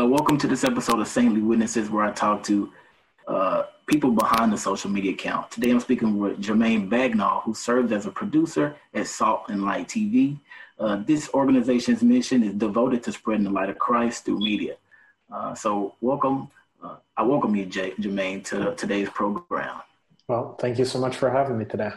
Uh, welcome to this episode of Saintly Witnesses, where I talk to uh, people behind the social media account. Today I'm speaking with Jermaine Bagnall, who serves as a producer at Salt and Light TV. Uh, this organization's mission is devoted to spreading the light of Christ through media. Uh, so, welcome. Uh, I welcome you, J- Jermaine, to today's program. Well, thank you so much for having me today.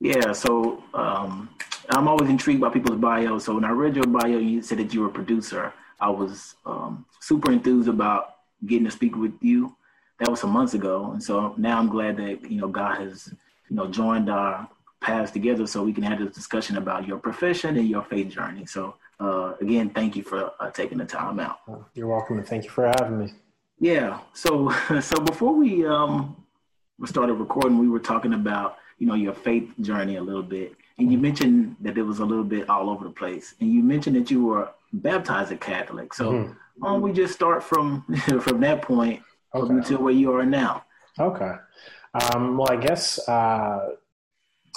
Yeah, so um, I'm always intrigued by people's bio. So when I read your bio, you said that you were a producer. I was um, super enthused about getting to speak with you. That was some months ago, and so now I'm glad that you know God has you know joined our paths together so we can have this discussion about your profession and your faith journey. So uh, again, thank you for uh, taking the time out. You're welcome, and thank you for having me. Yeah. So so before we um, started recording, we were talking about you know your faith journey a little bit, and you mentioned that it was a little bit all over the place, and you mentioned that you were baptized a Catholic. So mm-hmm. why don't we just start from from that point okay. until where you are now? Okay. Um, well, I guess uh,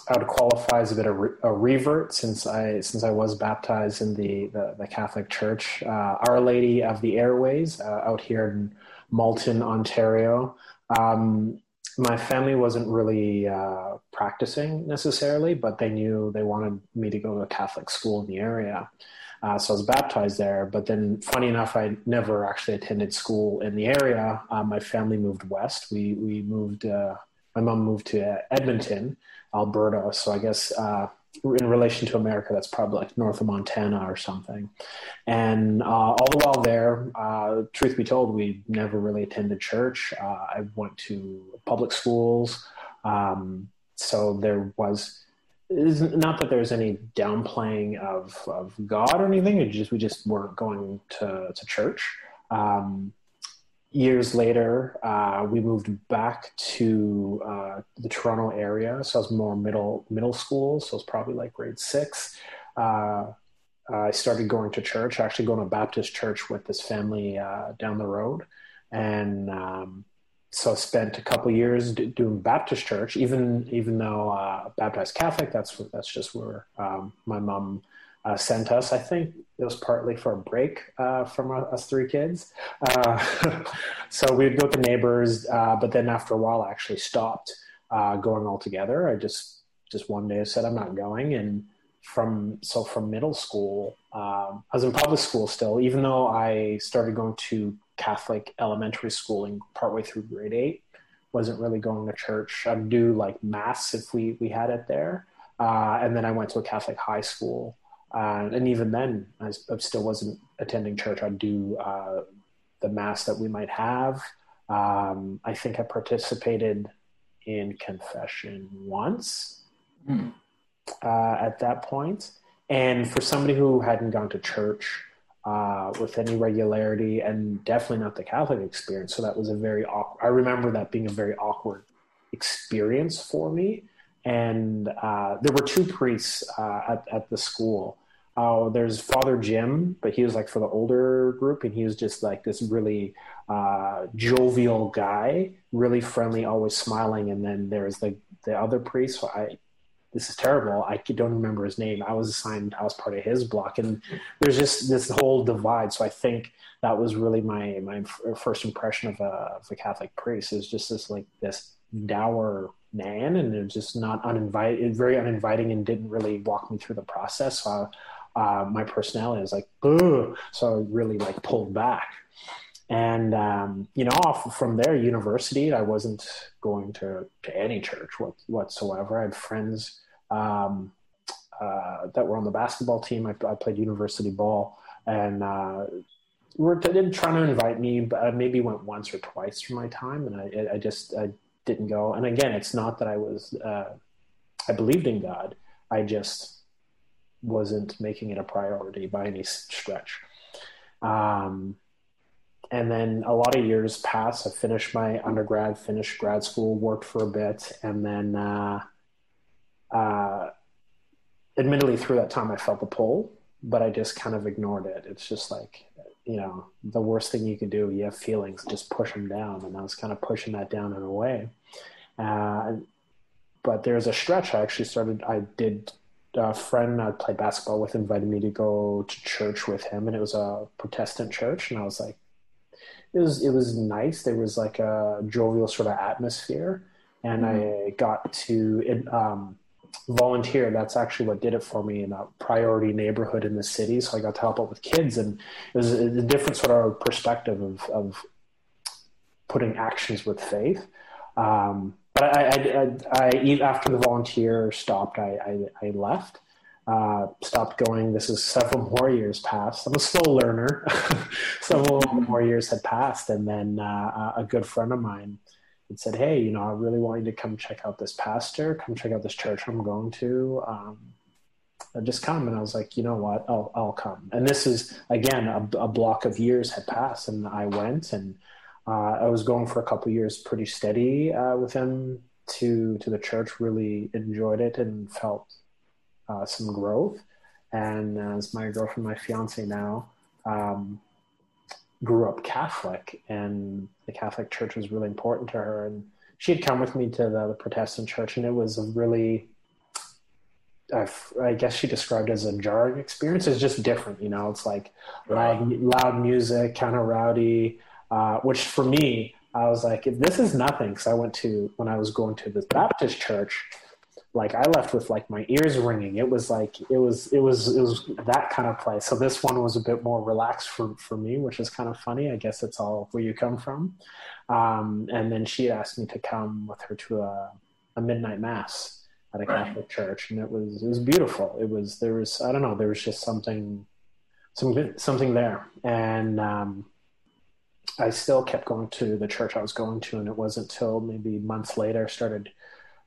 I would qualify as a bit of re- a revert since I since I was baptized in the the, the Catholic Church, uh, Our Lady of the Airways uh, out here in Malton, Ontario. Um, my family wasn't really uh, practicing necessarily, but they knew they wanted me to go to a Catholic school in the area. Uh, so I was baptized there. But then, funny enough, I never actually attended school in the area. Uh, my family moved west. We we moved. Uh, my mom moved to Edmonton, Alberta. So I guess uh, in relation to America, that's probably like north of Montana or something. And uh, all the while there, uh, truth be told, we never really attended church. I went to public schools. Um, so there was is not that there's any downplaying of, of God or anything. It just we just weren't going to to church. Um, years later, uh, we moved back to uh, the Toronto area. So I was more middle middle school. So it was probably like grade six. Uh, I started going to church. Actually, going to Baptist church with this family uh, down the road, and um, so I spent a couple years doing Baptist church, even even though uh, baptized Catholic. That's that's just where um, my mom uh, sent us. I think it was partly for a break uh, from us three kids. Uh, so we'd go to neighbors, uh, but then after a while, I actually stopped uh, going altogether. I just just one day said I'm not going, and from so from middle school, um, I was in public school still, even though I started going to Catholic elementary schooling partway through grade eight. Wasn't really going to church. I'd do like mass if we we had it there, uh, and then I went to a Catholic high school. Uh, and even then, I, I, still wasn't attending church. I'd do uh, the mass that we might have. Um, I think I participated in confession once mm. at that point. And for somebody who hadn't gone to church, uh, with any regularity and definitely not the Catholic experience. So that was a very awkward, I remember that being a very awkward experience for me. And uh, there were two priests uh, at, at the school. Uh, there's Father Jim, but he was like for the older group, and he was just like this really uh, jovial guy, really friendly, always smiling. And then there's the the other priest. I this is terrible. I don't remember his name. I was assigned, I was part of his block, and there's just this whole divide. So I think that was really my my first impression of a, of a Catholic priest is just this like this dour man, and it was just not uninvited, very uninviting, and didn't really walk me through the process. So uh, my personality is like, Ugh! so I really like pulled back. And um, you know, off from there, university, I wasn't going to to any church whatsoever. I had friends um, uh, that were on the basketball team. I, I played university ball, and uh, were did trying to invite me, but I maybe went once or twice for my time, and I, I just I didn't go. And again, it's not that I was uh, I believed in God. I just wasn't making it a priority by any stretch. Um, and then a lot of years passed. I finished my undergrad, finished grad school, worked for a bit, and then, uh, uh, admittedly, through that time, I felt the pull, but I just kind of ignored it. It's just like, you know, the worst thing you can do. You have feelings, just push them down, and I was kind of pushing that down in a way. Uh, but there's a stretch I actually started. I did a friend I played basketball with invited me to go to church with him, and it was a Protestant church, and I was like, it was it was nice. There was like a jovial sort of atmosphere, and mm-hmm. I got to um, volunteer. That's actually what did it for me in a priority neighborhood in the city. So I got to help out with kids, and it was a different sort of perspective of, of putting actions with faith. Um, but I, I, I, I, after the volunteer stopped, I, I, left uh, stopped going. This is several more years past. I'm a slow learner. several more years had passed, and then uh, a good friend of mine had said, "Hey, you know, I really want you to come check out this pastor. Come check out this church I'm going to. Um, just come." And I was like, "You know what? I'll I'll come." And this is again a, a block of years had passed, and I went, and uh, I was going for a couple years, pretty steady uh, with him to to the church. Really enjoyed it and felt uh, some growth. And as my girlfriend, my fiance now, um, grew up Catholic, and the Catholic Church was really important to her. And she had come with me to the, the Protestant church, and it was a really, I've, i guess she described it as a jarring experience. It's just different, you know. It's like loud, loud music, kind of rowdy. Uh, which for me, I was like, this is nothing. Because I went to when I was going to this Baptist church like I left with like my ears ringing. It was like it was it was it was that kind of place. So this one was a bit more relaxed for for me, which is kind of funny. I guess it's all where you come from. Um, and then she asked me to come with her to a, a midnight mass at a right. Catholic church, and it was it was beautiful. It was there was I don't know there was just something something something there, and um, I still kept going to the church I was going to, and it wasn't until maybe months later I started.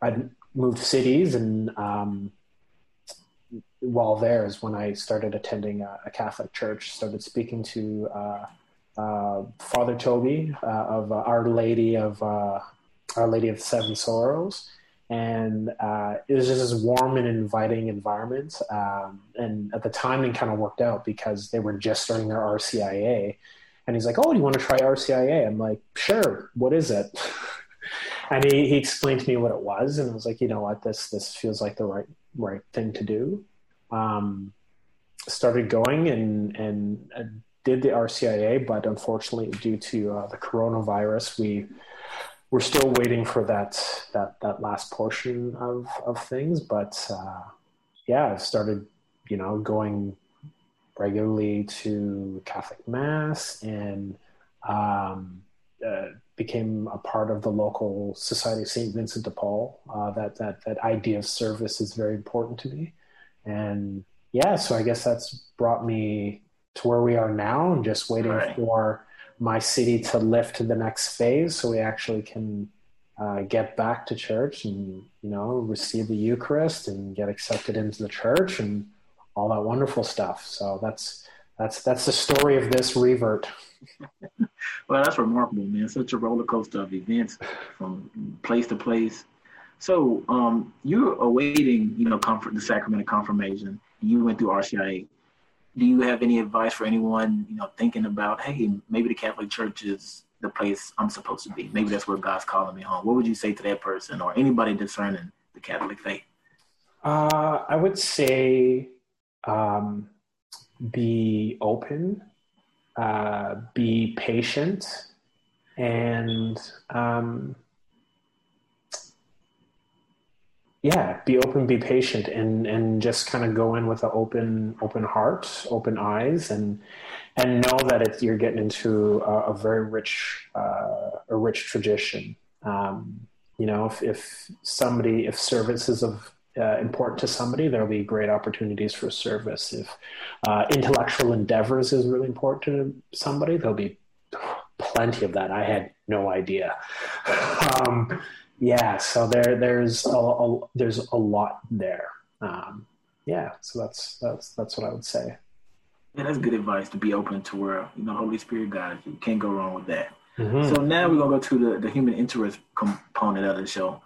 I'd moved cities, and um, while there is when I started attending a, a Catholic church, started speaking to uh, uh, Father Toby uh, of uh, Our Lady of uh, Our Lady of Seven Sorrows, and uh, it was just this warm and inviting environment. Um, and at the time, it kind of worked out because they were just starting their RCIA. And he's like, "Oh, do you want to try RCIA?" I'm like, "Sure. What is it?" And he, he explained to me what it was, and I was like, you know what, this this feels like the right right thing to do. Um, started going and and uh, did the RCIA, but unfortunately, due to uh, the coronavirus, we we're still waiting for that that that last portion of of things. But uh, yeah, I started, you know, going regularly to Catholic mass and um, uh, became a part of the local Society of St. Vincent de Paul. Uh, that, that, that idea of service is very important to me. And yeah, so I guess that's brought me to where we are now and just waiting right. for my city to lift to the next phase so we actually can uh, get back to church and, you know, receive the Eucharist and get accepted into the church and all that wonderful stuff. So that's, that's, that's the story of this revert. well, that's remarkable, man. Such a roller coaster of events from place to place. So, um, you're awaiting, you know, comfort, the sacrament of confirmation. You went through RCIA. Do you have any advice for anyone, you know, thinking about, hey, maybe the Catholic Church is the place I'm supposed to be. Maybe that's where God's calling me home. What would you say to that person or anybody discerning the Catholic faith? Uh, I would say um, be open uh, be patient and um, yeah be open be patient and and just kind of go in with an open open heart open eyes and and know that it's, you're getting into a, a very rich uh, a rich tradition. Um, you know if, if somebody if services of uh, important to somebody, there'll be great opportunities for service. If uh, intellectual endeavors is really important to somebody, there'll be plenty of that. I had no idea. Um, yeah, so there there's a, a, there's a lot there. Um, yeah, so that's that's that's what I would say. Yeah, that's good advice to be open to where you know Holy Spirit guides you. Can't go wrong with that. Mm-hmm. So now we're gonna go to the, the human interest component of the show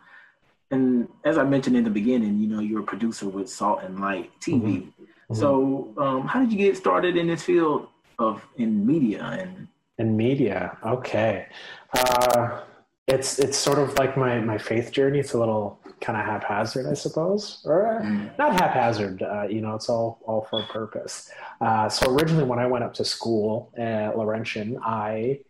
and as I mentioned in the beginning, you know, you're a producer with Salt and Light TV. Mm-hmm. mm-hmm. So, um, how did you get started in this field of in media and in media? Okay, uh, it's it's sort of like my my faith journey. It's a little kind of haphazard, I suppose, or mm. not haphazard. Uh, you know, it's all all for a purpose. Uh, so originally, when I went up to school at Laurentian, I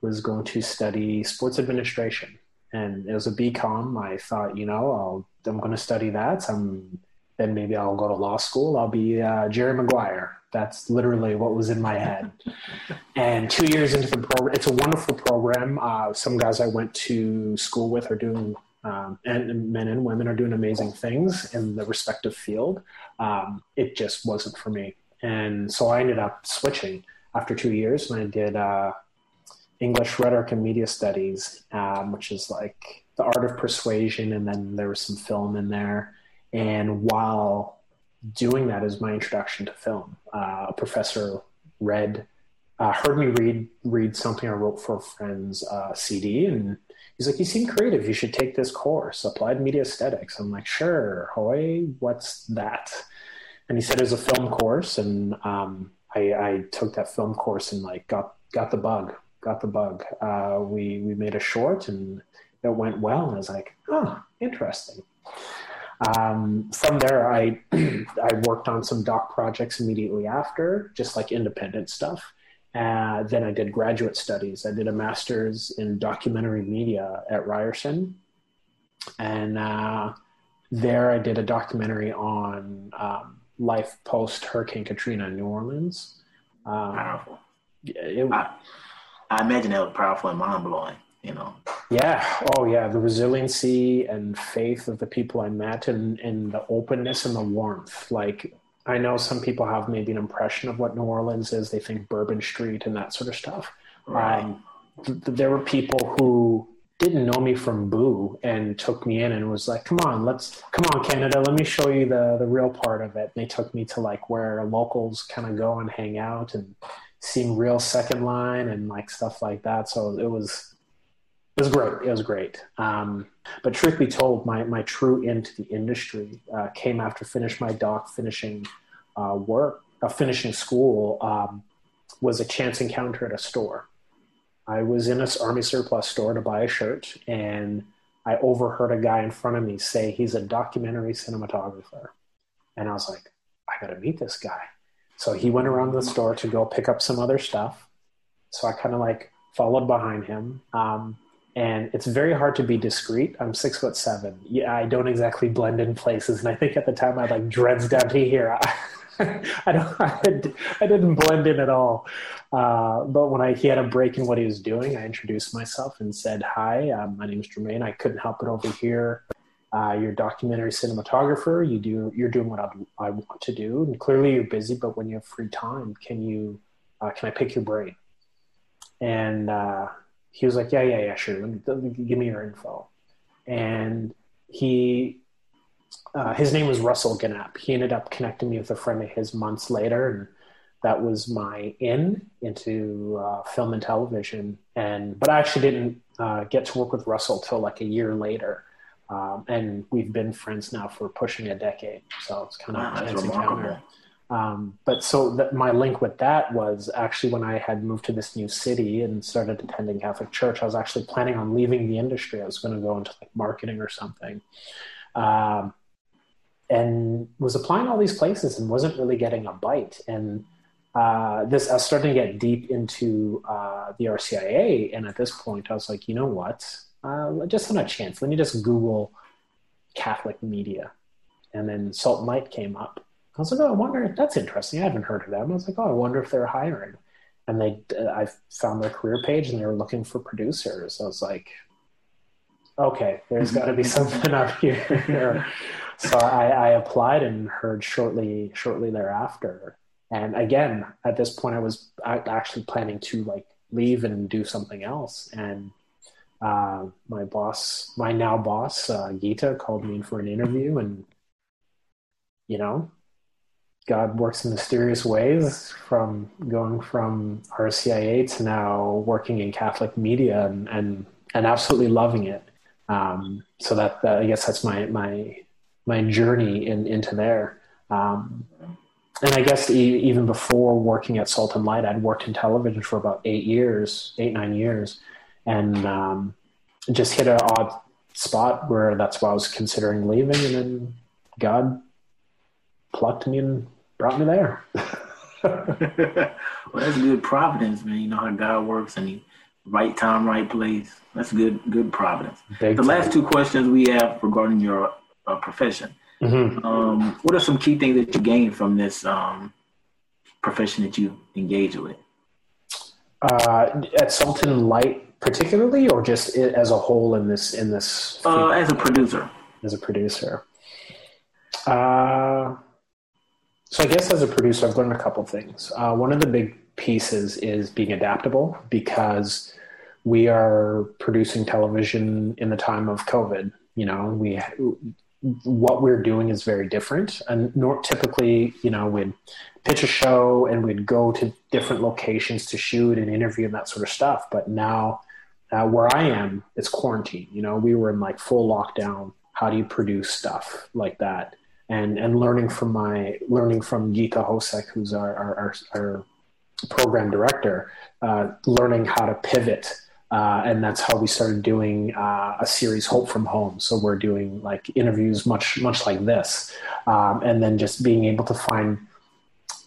was going to study sports administration, and it was a BCom. I thought, you know, I'll I'm going to study that. I'm then maybe I'll go to law school. I'll be uh, Jerry Maguire. That's literally what was in my head. and two years into the program, it's a wonderful program. Uh, some guys I went to school with are doing, um, and men and women are doing amazing things in the respective field. Um, it just wasn't for me. And so I ended up switching after two years and I did uh, English rhetoric and media studies, um, which is like the art of persuasion. And then there was some film in there. And while doing that is my introduction to film, uh, a professor read, uh, heard me read read something I wrote for a friend's uh, CD, and he's like, "You seem creative. You should take this course, Applied Media Aesthetics." I'm like, "Sure, hoy, what's that?" And he said it was a film course, and um, I, I, took that film course and like got got the bug, got the bug. Uh, we we made a short, and it went well. And I was like, "Oh, interesting." Um, from there, I I worked on some doc projects immediately after, just like independent stuff. Uh, then I did graduate studies. I did a master's in documentary media at Ryerson, and uh, there I did a documentary on um, life post Hurricane Katrina in New Orleans. Um, powerful. It, I, I imagine that was powerful and mind blowing you know. Yeah. Oh, yeah. The resiliency and faith of the people I met, and and the openness and the warmth. Like I know some people have maybe an impression of what New Orleans is. They think Bourbon Street and that sort of stuff. Right. Um, th- there were people who didn't know me from Boo and took me in and was like, "Come on, let's come on, Canada. Let me show you the the real part of it." And they took me to like where locals kind of go and hang out and seeing real second line and like stuff like that. So it was it was great. It was great. Um, but truth be told, my, my true into the industry uh, came after finish my doc, finishing uh, work, uh, finishing school, um, was a chance encounter at a store. I was in an army surplus store to buy a shirt, and I overheard a guy in front of me say he's a documentary cinematographer, and I was like, I got to meet this guy. So he went around the store to go pick up some other stuff. So I kind of like followed behind him. Um, and it's very hard to be discreet. I'm six foot seven. Yeah, I don't exactly blend in places, and I think at the time I like dreads down to here. I don't. I, I, didn't blend in at all. Uh, but when I he had a break in what he was doing, I introduced myself and said, "Hi, um, my name is Jermaine. I couldn't help it over here. Uh, you're a documentary cinematographer. You do. You're doing what I, I, want to do, and clearly you're busy. But when you have free time, can you? Uh, can I pick your brain?" And uh, he was like, yeah, yeah, yeah, sure. Let me, let me give me your info. And he, uh, his name was Russell Gannap. He ended up connecting me with a friend of his months later, and that was my in into uh, film and television. And but I actually didn't uh, get to work with Russell till like a year later. Um, and we've been friends now for pushing a decade. So it's kind of wow, that's remarkable. Um, but so that my link with that was actually when I had moved to this new city and started attending Catholic church, I was actually planning on leaving the industry. I was going to go into like marketing or something. Um, and was applying all these places and wasn't really getting a bite. And uh, this, I was starting to get deep into uh, the RCIA. And at this point, I was like, you know what? Uh, just on a chance, let me just Google Catholic media. And then Salt and Light came up I was like, oh, I wonder. That's interesting. I haven't heard of them. I was like, oh, I wonder if they're hiring. And they, I found their career page, and they were looking for producers. I was like, okay, there's got to be something up here. so I, I applied and heard shortly, shortly thereafter. And again, at this point, I was actually planning to like leave and do something else. And uh, my boss, my now boss, uh, Gita, called me in for an interview, and you know, God works in mysterious ways from going from RCIA to now working in Catholic media and, and, and absolutely loving it. Um, so that, that, I guess that's my, my, my journey in, into there. Um, and I guess even before working at Salt and Light, I'd worked in television for about eight years, eight, nine years, and um, just hit an odd spot where that's why I was considering leaving. And then God plucked me and brought me there. well, that's good providence, man. You know how God works, and He right time, right place. That's good, good providence. Big the time. last two questions we have regarding your uh, profession. Mhm. Um, what are some key things that you gained from this um, profession that you engage with? Uh, at Salt and Light, particularly, or just as a whole in this in this Uh, as a producer, as a producer. Uh, so I guess as a producer, I've learned a couple things. Uh, one of the big pieces is being adaptable because we are producing television in the time of COVID. You know, we what we're doing is very different, and nor typically, you know, we'd pitch a show and we'd go to different locations to shoot and interview and that sort of stuff. But now, where I am, it's quarantine. You know, we were in like full lockdown. How do you produce stuff like that? And and learning from my learning from Gita Hosek, who's our our, our, our program director, uh, learning how to pivot. Uh, and that's how we started doing uh, a series, Hope from Home. So we're doing like interviews, much much like this, um, and then just being able to find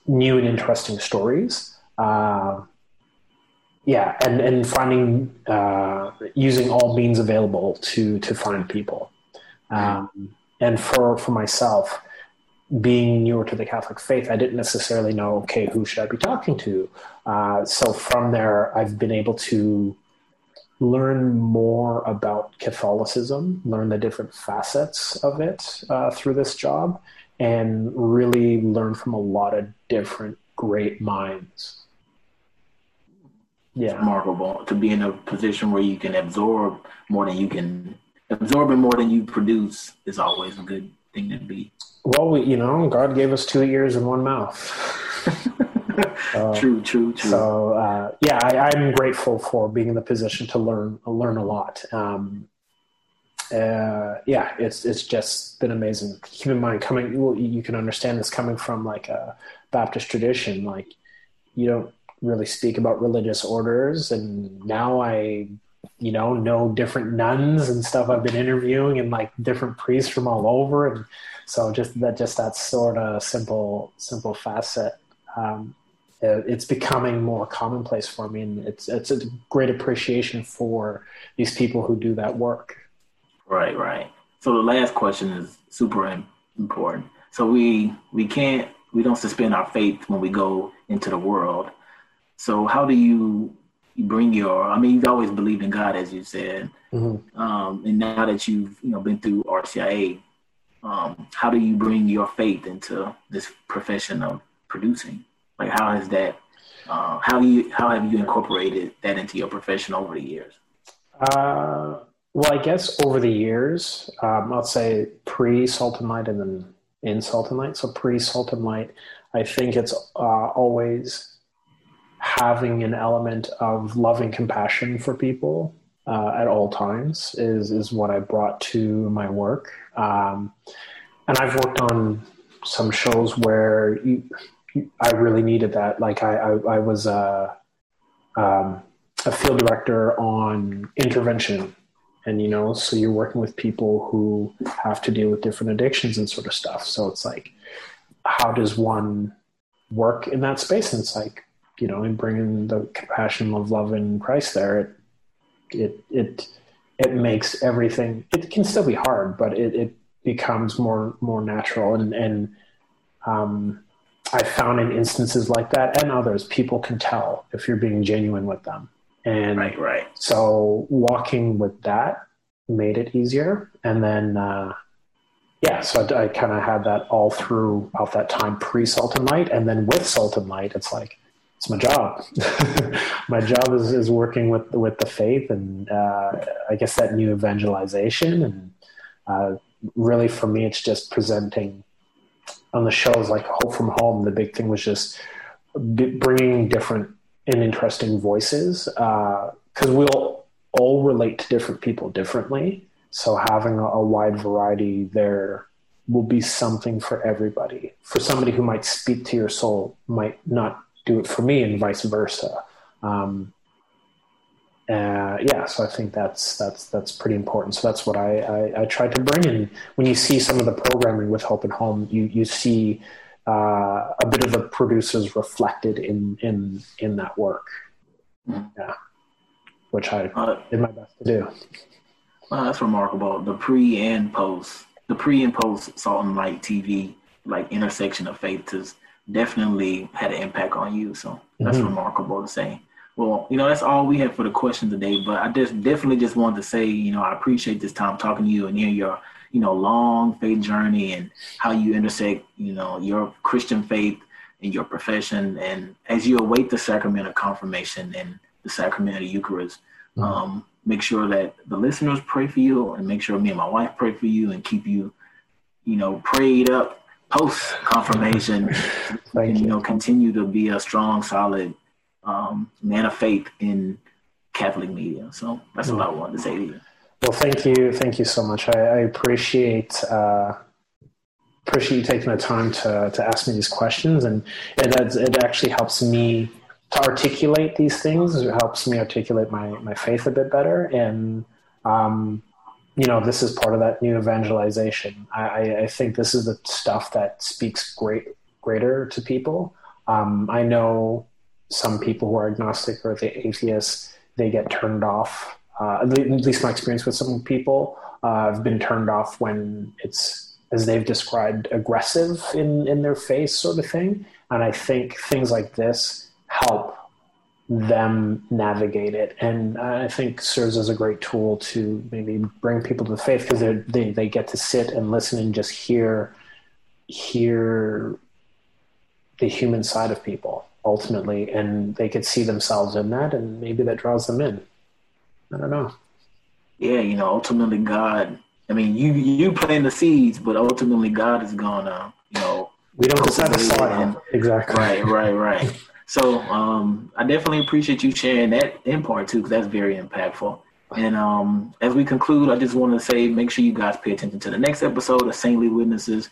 new and interesting stories. Uh, yeah, and and finding uh, using all means available to to find people. Um, and for for myself, being newer to the Catholic faith, I didn't necessarily know, okay, who should I be talking to? Uh, so from there, I've been able to learn more about Catholicism, learn the different facets of it uh, through this job, and really learn from a lot of different great minds. Yeah. remarkable to be in a position where you can absorb more than you can absorb absorbing more than you produce is always a good thing to be. Well, we, you know, God gave us two ears and one mouth. Uh, true, true, true. So uh, yeah, I, I'm grateful for being in the position to learn learn a lot. Um, uh, yeah, it's it's just been amazing. Keep in mind, coming well, you can understand this coming from like a Baptist tradition. Like you don't really speak about religious orders, and now I, you know, know different nuns and stuff. I've been interviewing and like different priests from all over, and so just that just that sort of simple simple facet. Um, uh, it's becoming more commonplace for me, and it's it's a great appreciation for these people who do that work. Right, right. So the last question is super important. So we we can't we don't suspend our faith when we go into the world. So how do you bring your? I mean, you've always believed in God, as you said, Mm-hmm. um, and now that you've you know been through RCIA, um, how do you bring your faith into this profession of producing? Like, how has that? Uh, how do you how have you incorporated that into your profession over the years? Uh, well, I guess over the years, um, I'll say pre Salt and Light and then in Salt and Light. So pre Salt and Light, I think it's uh, always having an element of loving compassion for people uh, at all times is is what I brought to my work. Um, and I've worked on some shows where you, I really needed that. Like I, I, I was a, um, a field director on intervention, and you know, so you're working with people who have to deal with different addictions and sort of stuff. So it's like, how does one work in that space? And it's like, you know, in bringing the compassion of love in Christ there, it it it it makes everything. It can still be hard, but it, it becomes more more natural and and um, I found in instances like that and others, people can tell if you're being genuine with them. And Right, right. so walking with that made it easier. And then, uh, yeah, so I, I kind of had that all throughout that time pre Salt and Light. And then with Salt and Light, it's like, it's my job. my job is, is working with, with the faith and uh, I guess that new evangelization. And uh, really for me, it's just presenting on the shows like Hope from Home. The big thing was just bringing different and interesting voices because we'll all relate to different people differently. So having a, a wide variety there will be something for everybody. For somebody who might speak to your soul, might not do it for me, and vice versa. Um, uh, yeah, so I think that's that's that's pretty important. So that's what I, I, I tried to bring in. When you see some of the programming with Hope and Home, you you see uh, a bit of the producers reflected in in in that work. Yeah. which I uh, did my best to do. Well, that's remarkable. The pre and post, the pre and post Salt and Light TV, like intersection of faith, definitely had an impact on you. So that's mm-hmm. remarkable to say. Well, you know, that's all we have for the question today. But I just definitely just wanted to say, you know, I appreciate this time talking to you and hear your, you know, long faith journey and how you intersect, you know, your Christian faith and your profession. And as you await the sacrament of confirmation and the sacrament of the Eucharist, mm-hmm. um, make sure that the listeners pray for you and make sure me and my wife pray for you and keep you, you know, prayed up post confirmation and you know continue to be a strong, solid um, man of faith in Catholic media. So that's what I wanted to say to you. Well, thank you, thank you so much. I, I appreciate uh, appreciate you taking the time to to ask me these questions, and it it actually helps me to articulate these things. It helps me articulate my my faith a bit better, and um, you know, this is part of that new evangelization. I, I think this is the stuff that speaks great greater to people. Um, I know some people who are agnostic or the atheists, they get turned off. Uh, at least my experience with some people, uh, have been turned off when it's, as they've described, aggressive in, in their face sort of thing. And I think things like this help them navigate it. And i think serves as a great tool to maybe bring people to the faith because they they get to sit and listen and just hear hear the human side of people ultimately. And they could see themselves in that and maybe that draws them in. I don't know. Yeah you know ultimately god i mean you you plant the seeds but ultimately god is gonna you know we don't decide the soil. exactly. Right right right So um, I definitely appreciate you sharing that in part too, because that's very impactful. And um, as we conclude, I just want to say make sure you guys pay attention to the next episode of Saintly Witnesses.